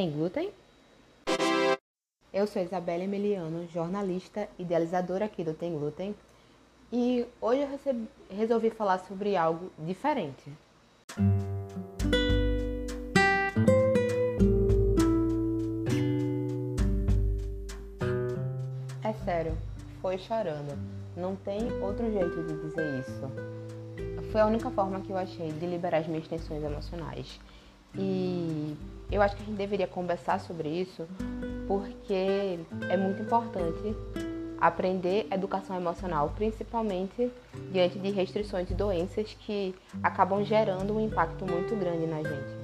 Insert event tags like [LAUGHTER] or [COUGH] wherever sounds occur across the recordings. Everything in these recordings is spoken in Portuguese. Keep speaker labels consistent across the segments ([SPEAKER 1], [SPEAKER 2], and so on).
[SPEAKER 1] tem glúten? Eu sou Isabela Emiliano, jornalista, idealizadora aqui do Tem Glúten, e hoje eu recebi, resolvi falar sobre algo diferente. É sério, foi chorando. Não tem outro jeito de dizer isso. Foi a única forma que eu achei de liberar as minhas tensões emocionais. E eu acho que a gente deveria conversar sobre isso porque é muito importante aprender educação emocional, principalmente diante de restrições e doenças que acabam gerando um impacto muito grande na gente.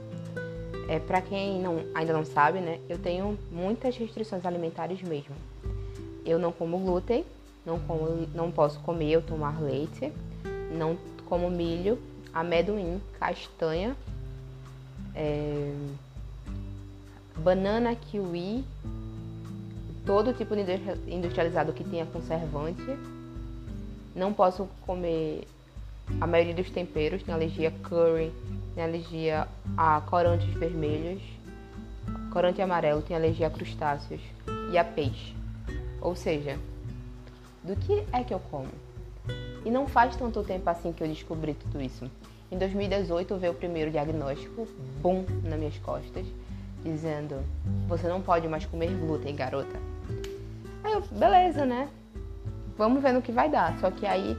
[SPEAKER 1] É, Para quem não, ainda não sabe, né, eu tenho muitas restrições alimentares mesmo. Eu não como glúten, não, como, não posso comer ou tomar leite, não como milho, amendoim, castanha, é, banana, kiwi, todo tipo de industrializado que tenha conservante. Não posso comer a maioria dos temperos, tenho alergia a curry, tenho alergia a corantes vermelhos, corante amarelo, tenho alergia a crustáceos e a peixe. Ou seja, do que é que eu como? E não faz tanto tempo assim que eu descobri tudo isso. Em 2018 veio o primeiro diagnóstico, bum, nas minhas costas, dizendo: Você não pode mais comer glúten, garota. Aí eu, beleza, né? Vamos ver no que vai dar. Só que aí,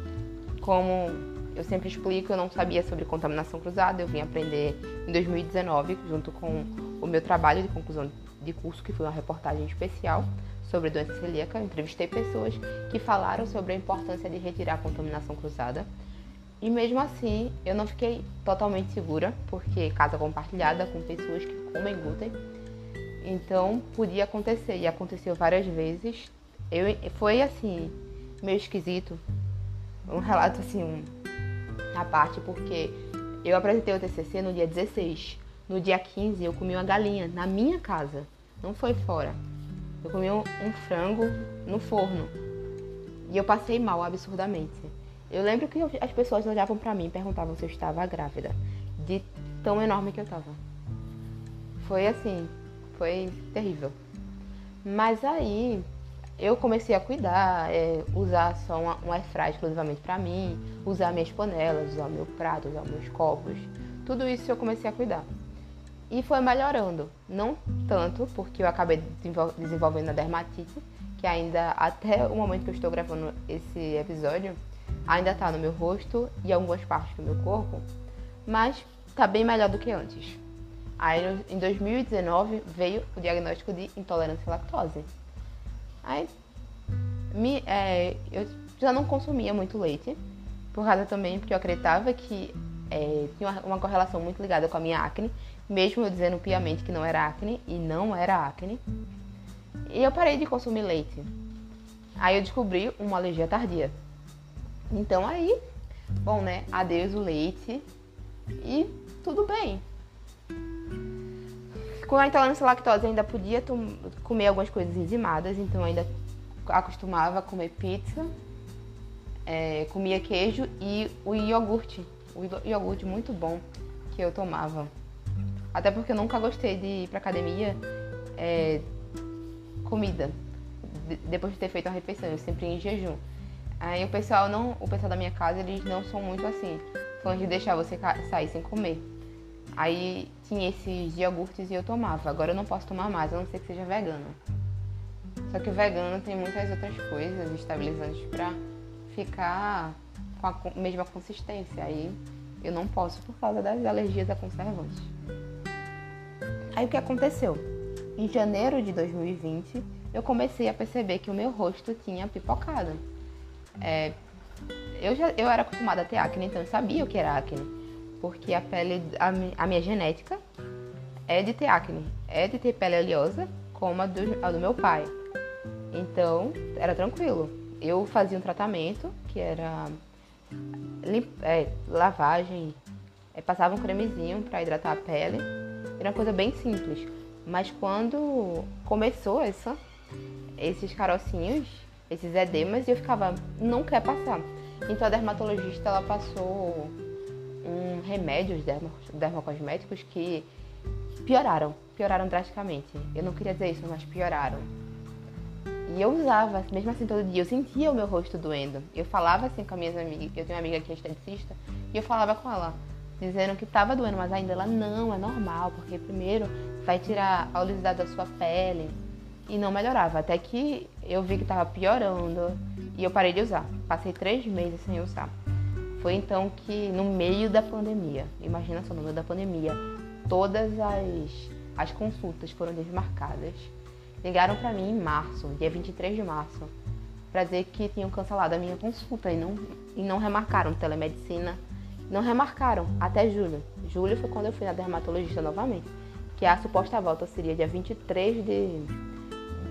[SPEAKER 1] como eu sempre explico, eu não sabia sobre contaminação cruzada, eu vim aprender em 2019, junto com o meu trabalho de conclusão de curso, que foi uma reportagem especial sobre doença celíaca. Eu entrevistei pessoas que falaram sobre a importância de retirar a contaminação cruzada. E mesmo assim, eu não fiquei totalmente segura, porque casa compartilhada com pessoas que comem glúten. Então, podia acontecer, e aconteceu várias vezes. Eu, foi assim, meio esquisito. Um relato assim, um, à parte, porque eu apresentei o TCC no dia 16. No dia 15, eu comi uma galinha na minha casa, não foi fora. Eu comi um, um frango no forno. E eu passei mal absurdamente. Eu lembro que as pessoas olhavam para mim e perguntavam se eu estava grávida, de tão enorme que eu estava. Foi assim, foi terrível. Mas aí eu comecei a cuidar, é, usar só uma, um airfryer exclusivamente para mim, usar minhas panelas, usar meu prato, usar meus copos. Tudo isso eu comecei a cuidar. E foi melhorando. Não tanto, porque eu acabei desenvolvendo a dermatite, que ainda, até o momento que eu estou gravando esse episódio, ainda está no meu rosto e algumas partes do meu corpo, mas está bem melhor do que antes. Aí em 2019 veio o diagnóstico de intolerância à lactose. Aí me, é, eu já não consumia muito leite, por causa também porque eu acreditava que é, tinha uma, uma, correlação muito ligada com a minha acne, mesmo eu dizendo piamente que não era acne, e não era acne. E eu parei de consumir leite. Aí eu descobri uma alergia tardia. Então aí, bom, né? Adeus o leite e tudo bem. Com a intolerância à lactose ainda podia comer algumas coisas enzimadas, então ainda acostumava a comer pizza, é, comia queijo e o iogurte. O iogurte muito bom que eu tomava. Até porque eu nunca gostei de ir pra academia é, comida. depois de ter feito uma refeição, eu sempre em jejum. Aí o pessoal não, o pessoal da minha casa, eles não são muito assim, fãs de deixar você sair sem comer. Aí tinha esses iogurtes e eu tomava. Agora eu não posso tomar mais, a não ser que seja vegano. Só que o vegano tem muitas outras coisas estabilizantes pra ficar com a mesma consistência. Aí eu não posso por causa das alergias a conservantes. Aí o que aconteceu? Em janeiro de 2020, eu comecei a perceber que o meu rosto tinha pipocado. É, eu, já, eu era acostumada a ter acne, então eu sabia o que era acne. Porque a pele, a, a minha genética é de ter acne, é de ter pele oleosa, como a do, a do meu pai. Então, era tranquilo. Eu fazia um tratamento que era é, lavagem, é, passava um cremezinho para hidratar a pele. Era uma coisa bem simples. Mas quando começou essa, esses carocinhos, esses edemas e eu ficava, não quer passar. Então a dermatologista ela passou um remédios dermocosméticos que pioraram. pioraram drasticamente. Eu não queria dizer isso, mas pioraram. E eu usava, mesmo assim, todo dia. Eu sentia o meu rosto doendo. Eu falava assim com as minhas amigas. Eu tenho uma amiga que é esteticista. E eu falava com ela, dizendo que estava doendo. Mas ainda ela, não, é normal. Porque primeiro vai tirar a oleosidade da sua pele. E não melhorava. Até que eu vi que estava piorando. E eu parei de usar. Passei três meses sem usar. Foi então que, no meio da pandemia, imagina só, no meio da pandemia, todas as, as consultas foram desmarcadas ligaram para mim em março, dia 23 de março, para dizer que tinham cancelado a minha consulta e não, e não remarcaram telemedicina. Não remarcaram até julho. Julho foi quando eu fui na dermatologista novamente, que a suposta volta seria dia 23 de,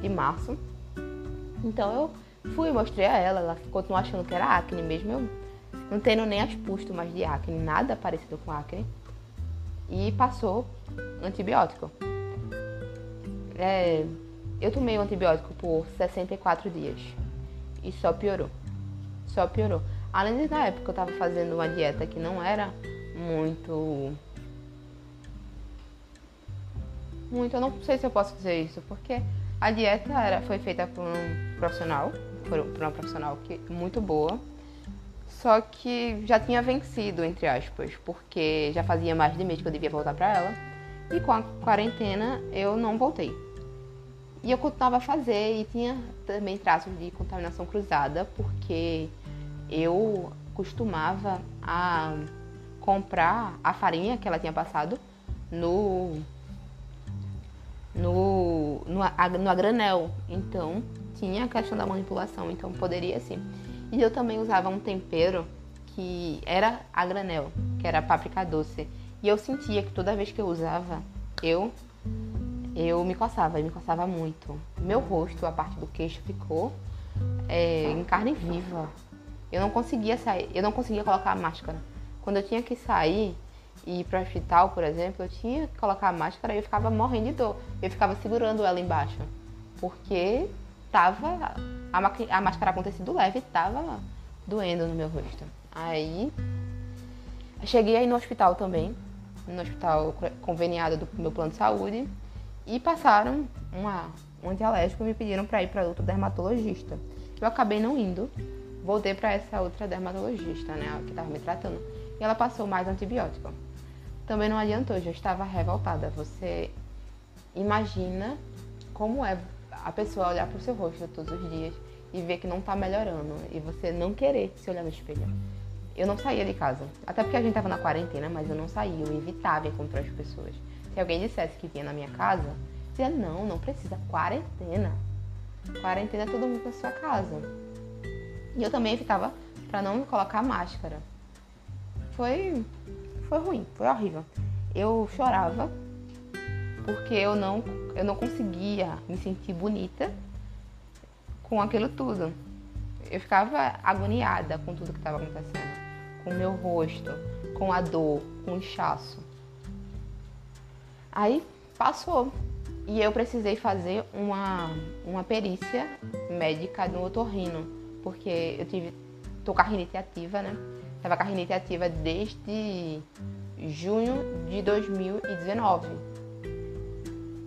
[SPEAKER 1] de março. Então eu fui, mostrei a ela, ela continuou achando que era acne mesmo. Eu não tendo nem as pústulas de acne, nada parecido com acne. E passou antibiótico. É, eu tomei o antibiótico por 64 dias e só piorou. Só piorou. Além de na época eu tava fazendo uma dieta que não era muito. Muito, eu não sei se eu posso dizer isso, porque a dieta era, foi feita por um profissional, por, por uma profissional que, muito boa, só que já tinha vencido, entre aspas, porque já fazia mais de mês que eu devia voltar para ela, e com a quarentena eu não voltei. E eu continuava a fazer e tinha também traços de contaminação cruzada, porque eu costumava a comprar a farinha que ela tinha passado no no, no, no a granel. Então tinha a questão da manipulação, então poderia sim. E eu também usava um tempero que era a granel, que era páprica doce. E eu sentia que toda vez que eu usava, eu eu me coçava, me coçava muito. Meu rosto, a parte do queixo ficou é, em carne viva. Eu não conseguia sair, eu não conseguia colocar a máscara. Quando eu tinha que sair e ir para o hospital, por exemplo, eu tinha que colocar a máscara e eu ficava morrendo de dor. Eu ficava segurando ela embaixo, porque tava a, a máscara acontecido leve, tava doendo no meu rosto. Aí cheguei aí no hospital também, no hospital conveniado do meu plano de saúde e passaram uma, um antialérgico e me pediram para ir para outro dermatologista. Eu acabei não indo, voltei para essa outra dermatologista, né, que estava me tratando, e ela passou mais antibiótico. Também não adiantou, já estava revoltada. Você imagina como é a pessoa olhar para o seu rosto todos os dias e ver que não está melhorando e você não querer se olhar no espelho. Eu não saía de casa, até porque a gente estava na quarentena, mas eu não saía, eu evitava encontrar as pessoas. Se alguém dissesse que vinha na minha casa, dizia, não, não precisa, quarentena. Quarentena é todo mundo na sua casa. E eu também ficava para não me colocar máscara. Foi, foi ruim, foi horrível. Eu chorava porque eu não, eu não conseguia me sentir bonita com aquilo tudo. Eu ficava agoniada com tudo que estava acontecendo. Com o meu rosto, com a dor, com o inchaço. Aí passou. E eu precisei fazer uma, uma perícia médica no otorrino, porque eu tive. tô com a rinite ativa, né? Tava com a rinite ativa desde junho de 2019.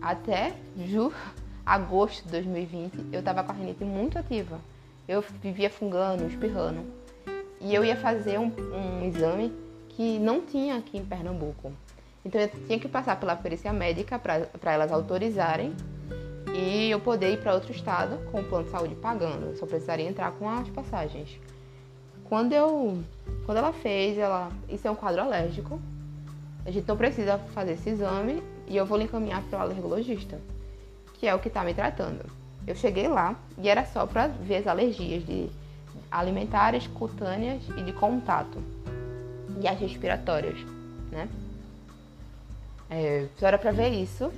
[SPEAKER 1] Até ju, agosto de 2020 eu tava com a rinite muito ativa. Eu vivia fungando, espirrando. E eu ia fazer um, um exame que não tinha aqui em Pernambuco. Então eu tinha que passar pela perícia médica para elas autorizarem e eu poder ir para outro estado com o plano de saúde pagando. Eu só precisaria entrar com as passagens. Quando eu, quando ela fez, ela, isso é um quadro alérgico. A gente não precisa fazer esse exame e eu vou lhe encaminhar para o alergologista, que é o que está me tratando. Eu cheguei lá e era só para ver as alergias de alimentares, cutâneas e de contato e as respiratórias, né? É, só era pra ver isso.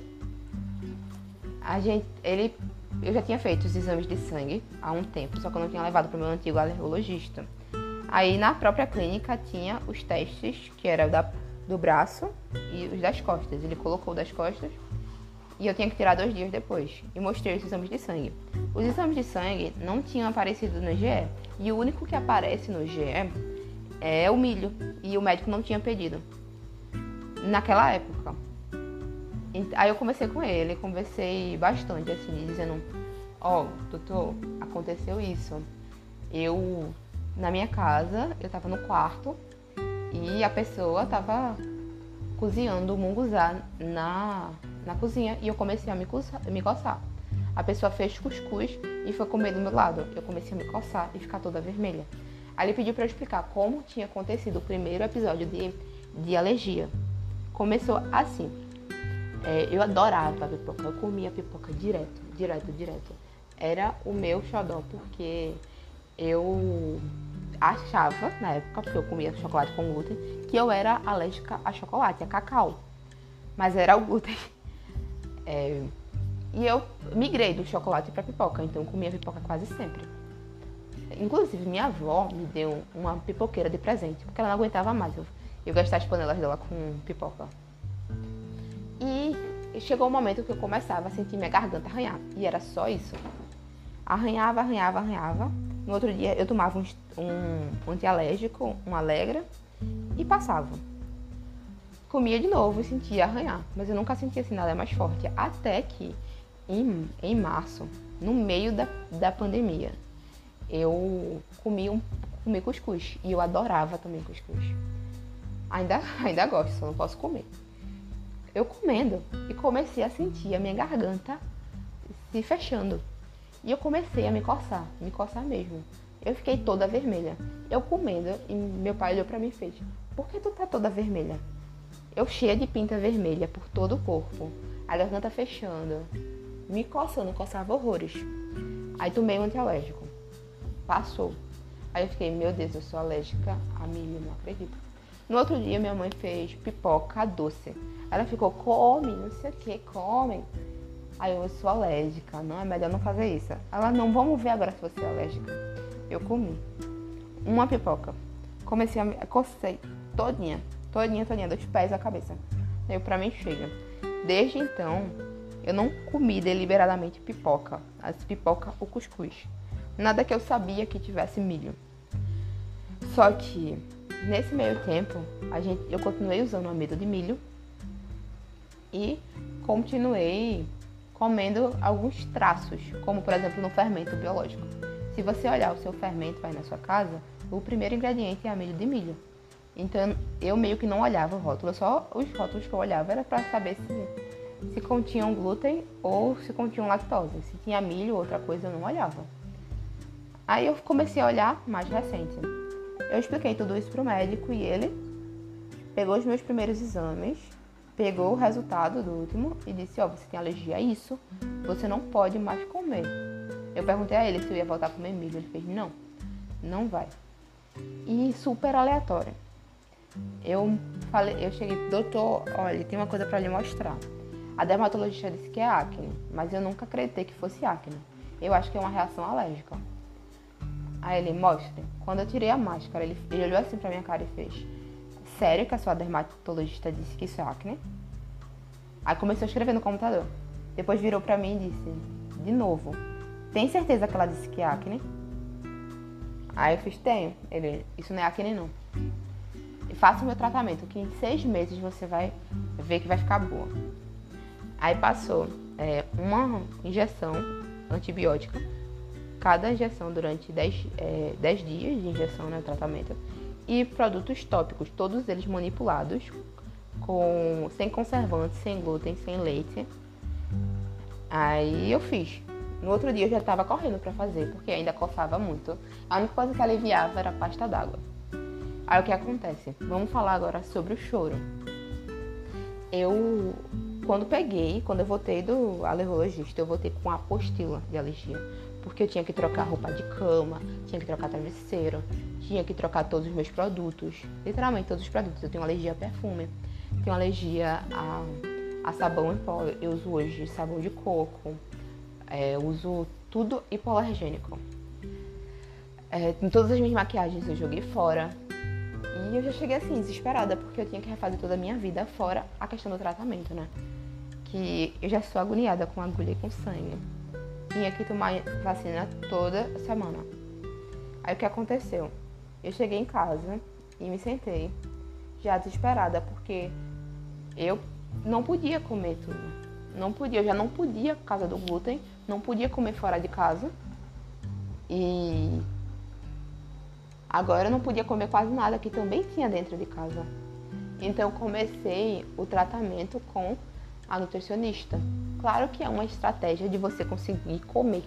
[SPEAKER 1] A gente, ele, eu já tinha feito os exames de sangue há um tempo, só que eu não tinha levado para o meu antigo alergologista. Aí na própria clínica tinha os testes, que era da, do braço e os das costas. Ele colocou das costas e eu tinha que tirar dois dias depois. E mostrei os exames de sangue. Os exames de sangue não tinham aparecido no GE. E o único que aparece no GE é o milho. E o médico não tinha pedido naquela época. Aí eu conversei com ele, conversei bastante, assim, dizendo, ó, oh, doutor, aconteceu isso. Eu, na minha casa, eu tava no quarto e a pessoa tava cozinhando o munguzá na, na cozinha e eu comecei a me, coçar, me coçar. A pessoa fez cuscuz e foi comer do meu lado. Eu comecei a me coçar e ficar toda vermelha. Aí ele pediu para eu explicar como tinha acontecido o primeiro episódio de, de alergia. Começou assim. É, eu adorava pipoca, eu comia pipoca direto, direto, direto. Era o meu xodó, porque eu achava, na época, porque eu comia chocolate com glúten, que eu era alérgica a chocolate, a cacau. Mas era o glúten. [LAUGHS] É, e eu migrei do chocolate para pipoca, então eu comia pipoca quase sempre. Inclusive, minha avó me deu uma pipoqueira de presente, porque ela não aguentava mais eu, eu gastar as panelas dela com pipoca. E chegou o um momento que eu começava a sentir minha garganta arranhar. E era só isso. Arranhava, arranhava, arranhava. No outro dia eu tomava um, um antialérgico, um Alegra, e passava. Comia de novo e sentia arranhar. Mas eu nunca sentia assim nada mais forte. Até que em, em março, no meio da, da pandemia, eu comi, um, comi cuscuz. E eu adorava também cuscuz. Ainda, [LAUGHS] ainda gosto, só não posso comer eu comendo e comecei a sentir a minha garganta se fechando. E eu comecei a me coçar, me coçar mesmo. Eu fiquei toda vermelha. Eu comendo e meu pai olhou para mim e fez: Por que tu tá toda vermelha? Eu cheia de pinta vermelha por todo o corpo, a garganta fechando, me coçando, coçava horrores. Aí tomei um antialérgico. Passou. Aí eu fiquei: Meu Deus, eu sou alérgica a milho, não acredito. No outro dia, minha mãe fez pipoca doce. Ela ficou, come, não sei o que, come. Aí eu sou alérgica, não é melhor não fazer isso. Ela, não, vamos ver agora se você é alérgica. Eu comi uma pipoca. Comecei a cocei todinha, todinha, todinha, dos pés à cabeça. Eu, pra mim, chega. Desde então, eu não comi deliberadamente pipoca. As pipoca ou cuscuz. Nada que eu sabia que tivesse milho. Só que, nesse meio tempo, a gente, eu continuei usando amido de milho e continuei comendo alguns traços, como por exemplo no fermento biológico. Se você olhar o seu fermento aí na sua casa, o primeiro ingrediente é amido de milho. Então eu meio que não olhava o rótulo, só os rótulos que eu olhava era para saber se, se continham glúten ou se continham lactose. Se tinha milho ou outra coisa eu não olhava. Aí eu comecei a olhar mais recente. Eu expliquei tudo isso pro médico e ele pegou os meus primeiros exames pegou o resultado do último e disse: Ó, oh, você tem alergia a isso, você não pode mais comer. Eu perguntei a ele se eu ia voltar a comer milho. Ele fez: Não, não vai. E super aleatório. Eu falei, eu cheguei, doutor, olha, tem uma coisa para lhe mostrar. A dermatologista disse que é acne, mas eu nunca acreditei que fosse acne. Eu acho que é uma reação alérgica. Aí ele, mostre. Quando eu tirei a máscara, ele, ele olhou assim pra minha cara e fez: sério que a sua dermatologista disse que isso é acne? Aí começou a escrever no computador. Depois virou pra mim e disse, de novo, tem certeza que ela disse que é acne? Aí eu fiz, tenho. Ele, isso não é acne não. E faça o meu tratamento, que em seis meses você vai ver que vai ficar boa. Aí passou é, uma injeção antibiótica, cada injeção durante 10 é, dias de injeção, né, tratamento e produtos tópicos, todos eles manipulados, com sem conservantes, sem glúten, sem leite. Aí eu fiz. No outro dia eu já estava correndo para fazer, porque ainda coçava muito. A única coisa que aliviava era a pasta d'água. Aí o que acontece? Vamos falar agora sobre o choro. Eu, quando peguei, quando eu voltei do alergologista, eu voltei com a apostila de alergia porque eu tinha que trocar roupa de cama, tinha que trocar travesseiro, tinha que trocar todos os meus produtos, literalmente todos os produtos. Eu tenho alergia a perfume, tenho alergia a, a sabão em pó, eu uso hoje sabão de coco, é, uso tudo hipoalergênico. É, todas as minhas maquiagens eu joguei fora. E eu já cheguei assim, desesperada, porque eu tinha que refazer toda a minha vida fora a questão do tratamento, né? Que eu já sou agoniada com agulha e com sangue tinha que tomar vacina toda semana. Aí o que aconteceu? Eu cheguei em casa e me sentei, já desesperada, porque eu não podia comer tudo. Não podia, eu já não podia por causa do glúten, não podia comer fora de casa. E agora eu não podia comer quase nada que também tinha dentro de casa. Então comecei o tratamento com a nutricionista. Claro que é uma estratégia de você conseguir comer.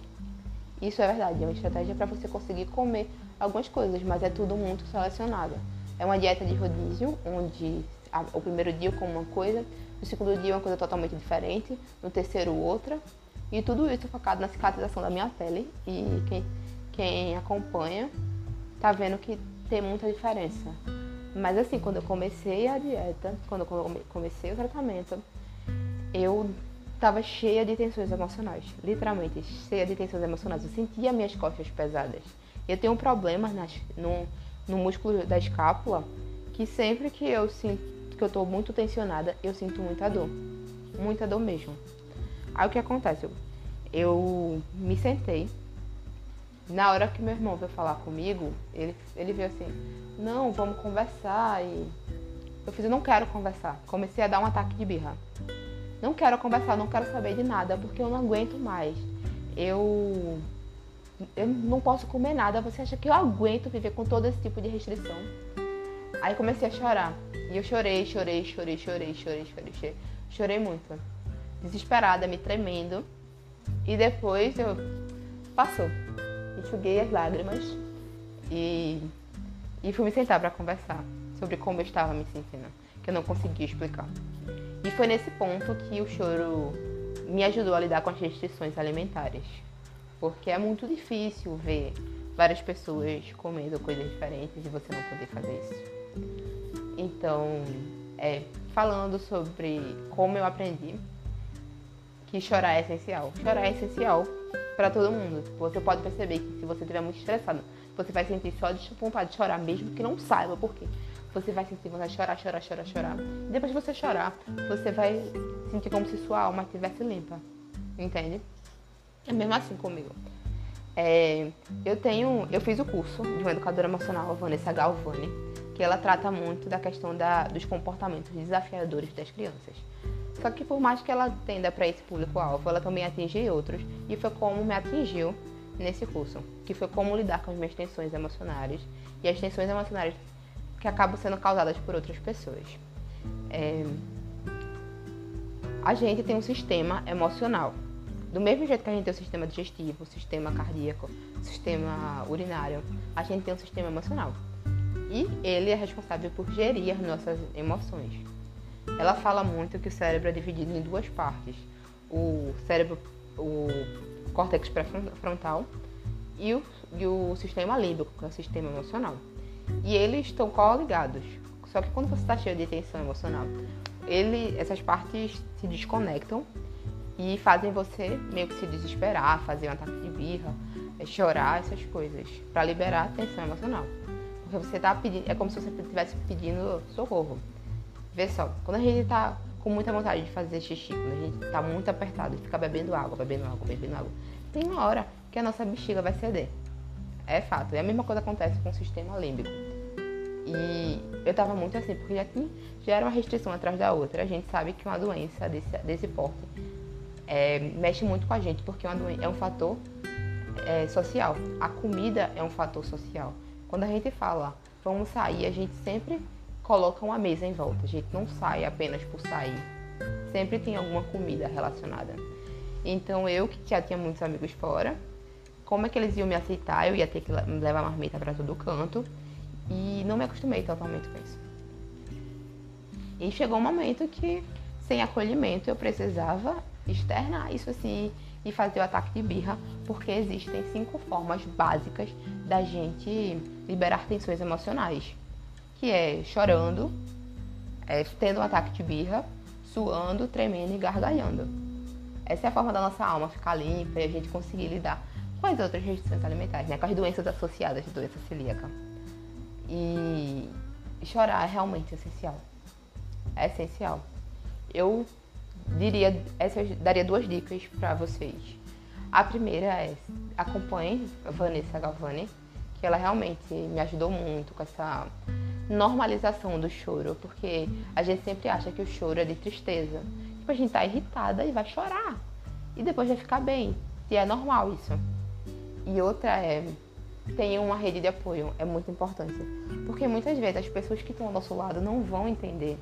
[SPEAKER 1] Isso é verdade, é uma estratégia para você conseguir comer algumas coisas, mas é tudo muito selecionado. É uma dieta de rodízio, onde o primeiro dia eu como uma coisa, no segundo dia uma coisa totalmente diferente, no terceiro outra, e tudo isso focado na cicatrização da minha pele. E quem, quem acompanha tá vendo que tem muita diferença. Mas assim, quando eu comecei a dieta, quando eu comecei o tratamento, eu estava cheia de tensões emocionais, literalmente cheia de tensões emocionais. Eu sentia minhas costas pesadas. Eu tenho um problema nas, no, no músculo da escápula que sempre que eu sinto que eu estou muito tensionada, eu sinto muita dor, muita dor mesmo. Aí o que acontece? Eu me sentei. Na hora que meu irmão veio falar comigo, ele, ele veio assim: Não, vamos conversar. E eu fiz: Eu não quero conversar. Comecei a dar um ataque de birra. Não quero conversar, não quero saber de nada, porque eu não aguento mais. Eu, eu não posso comer nada. Você acha que eu aguento viver com todo esse tipo de restrição? Aí comecei a chorar. E eu chorei, chorei, chorei, chorei, chorei, chorei, chorei, chorei muito. Desesperada, me tremendo. E depois eu passou. Enxuguei as lágrimas e, e fui me sentar para conversar sobre como eu estava me sentindo, que eu não conseguia explicar. E foi nesse ponto que o choro me ajudou a lidar com as restrições alimentares. Porque é muito difícil ver várias pessoas comendo coisas diferentes e você não poder fazer isso. Então, é, falando sobre como eu aprendi que chorar é essencial. Chorar é essencial para todo mundo. Você pode perceber que se você estiver muito estressado, você vai sentir só de vontade de chorar, mesmo que não saiba por quê. Você vai sentir vontade de chorar, chorar, chorar, chorar. E depois de você chorar, você vai sentir como se sua alma estivesse limpa. Entende? É mesmo assim comigo. É, eu tenho, eu fiz o curso de uma educadora emocional, Vanessa Galvani, que ela trata muito da questão da, dos comportamentos desafiadores das crianças. Só que por mais que ela tenda para esse público-alvo, ela também atinge outros, e foi como me atingiu nesse curso, que foi como lidar com as minhas tensões emocionais e as tensões emocionais que acabam sendo causadas por outras pessoas. É... A gente tem um sistema emocional. Do mesmo jeito que a gente tem o sistema digestivo, o sistema cardíaco, o sistema urinário, a gente tem um sistema emocional. E ele é responsável por gerir nossas emoções. Ela fala muito que o cérebro é dividido em duas partes: o cérebro, o córtex pré-frontal e o, e o sistema límbico, que é o sistema emocional. E eles estão coligados. Só que quando você está cheio de tensão emocional, ele, essas partes se desconectam e fazem você meio que se desesperar, fazer um ataque de birra, é, chorar, essas coisas, para liberar a tensão emocional. Porque você tá pedindo, é como se você estivesse pedindo socorro. Vê só, quando a gente está com muita vontade de fazer xixi, quando a gente está muito apertado e fica bebendo água, bebendo água, bebendo água, tem uma hora que a nossa bexiga vai ceder. É fato. E a mesma coisa acontece com o sistema límbico. E eu tava muito assim, porque já, tinha, já era uma restrição atrás da outra. A gente sabe que uma doença desse, desse porte é, mexe muito com a gente, porque doença, é um fator é, social. A comida é um fator social. Quando a gente fala vamos sair, a gente sempre coloca uma mesa em volta. A gente não sai apenas por sair. Sempre tem alguma comida relacionada. Então eu, que já tinha muitos amigos fora, como é que eles iam me aceitar? Eu ia ter que levar marmita para todo canto e não me acostumei totalmente com isso. E chegou um momento que, sem acolhimento, eu precisava externar isso assim e fazer o ataque de birra, porque existem cinco formas básicas da gente liberar tensões emocionais, que é chorando, é, tendo um ataque de birra, suando, tremendo e gargalhando. Essa é a forma da nossa alma ficar limpa e a gente conseguir lidar com as outras restrições alimentares, né? com as doenças associadas de doença celíaca. E chorar é realmente essencial. É essencial. Eu diria, daria duas dicas para vocês. A primeira é acompanhe a Vanessa Galvani, que ela realmente me ajudou muito com essa normalização do choro, porque a gente sempre acha que o choro é de tristeza. Tipo, a gente tá irritada e vai chorar. E depois vai ficar bem. E é normal isso. E outra é tenha uma rede de apoio, é muito importante. Porque muitas vezes as pessoas que estão ao nosso lado não vão entender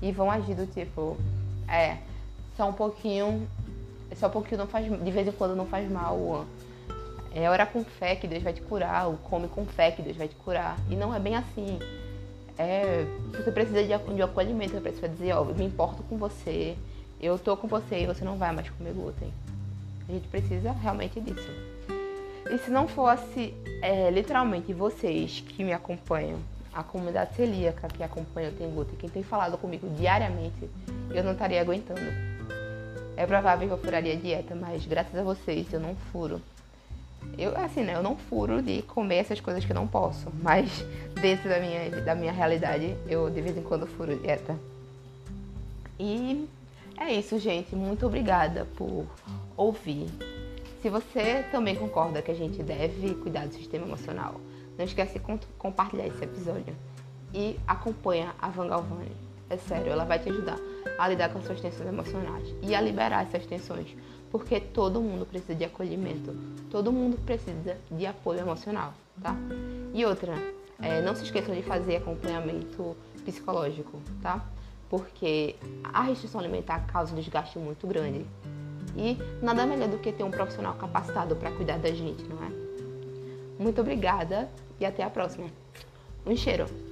[SPEAKER 1] e vão agir do tipo, é, só um pouquinho, só um pouquinho não faz, de vez em quando não faz mal. É orar com fé que Deus vai te curar, ou come com fé que Deus vai te curar. E não é bem assim. É, você precisa de, de acolhimento, você precisa dizer, ó, eu me importo com você, eu tô com você e você não vai mais comer glúten. A gente precisa realmente disso. E se não fosse é, literalmente vocês que me acompanham, a comunidade celíaca que acompanha o Tem Glúten, quem tem falado comigo diariamente, eu não estaria aguentando. É provável que eu furaria a dieta, mas graças a vocês eu não furo. Eu, assim, né? Eu não furo de comer essas coisas que eu não posso, mas dentro da minha, da minha realidade, eu de vez em quando furo dieta. E é isso, gente. Muito obrigada por ouvir. Se você também concorda que a gente deve cuidar do sistema emocional, não esquece de compartilhar esse episódio. E acompanha a Van Galvani. É sério, ela vai te ajudar a lidar com as suas tensões emocionais e a liberar essas tensões porque todo mundo precisa de acolhimento, todo mundo precisa de apoio emocional, tá? E outra, é, não se esqueçam de fazer acompanhamento psicológico, tá? Porque a restrição alimentar causa um desgaste muito grande. E nada melhor do que ter um profissional capacitado para cuidar da gente, não é? Muito obrigada e até a próxima. Um cheiro!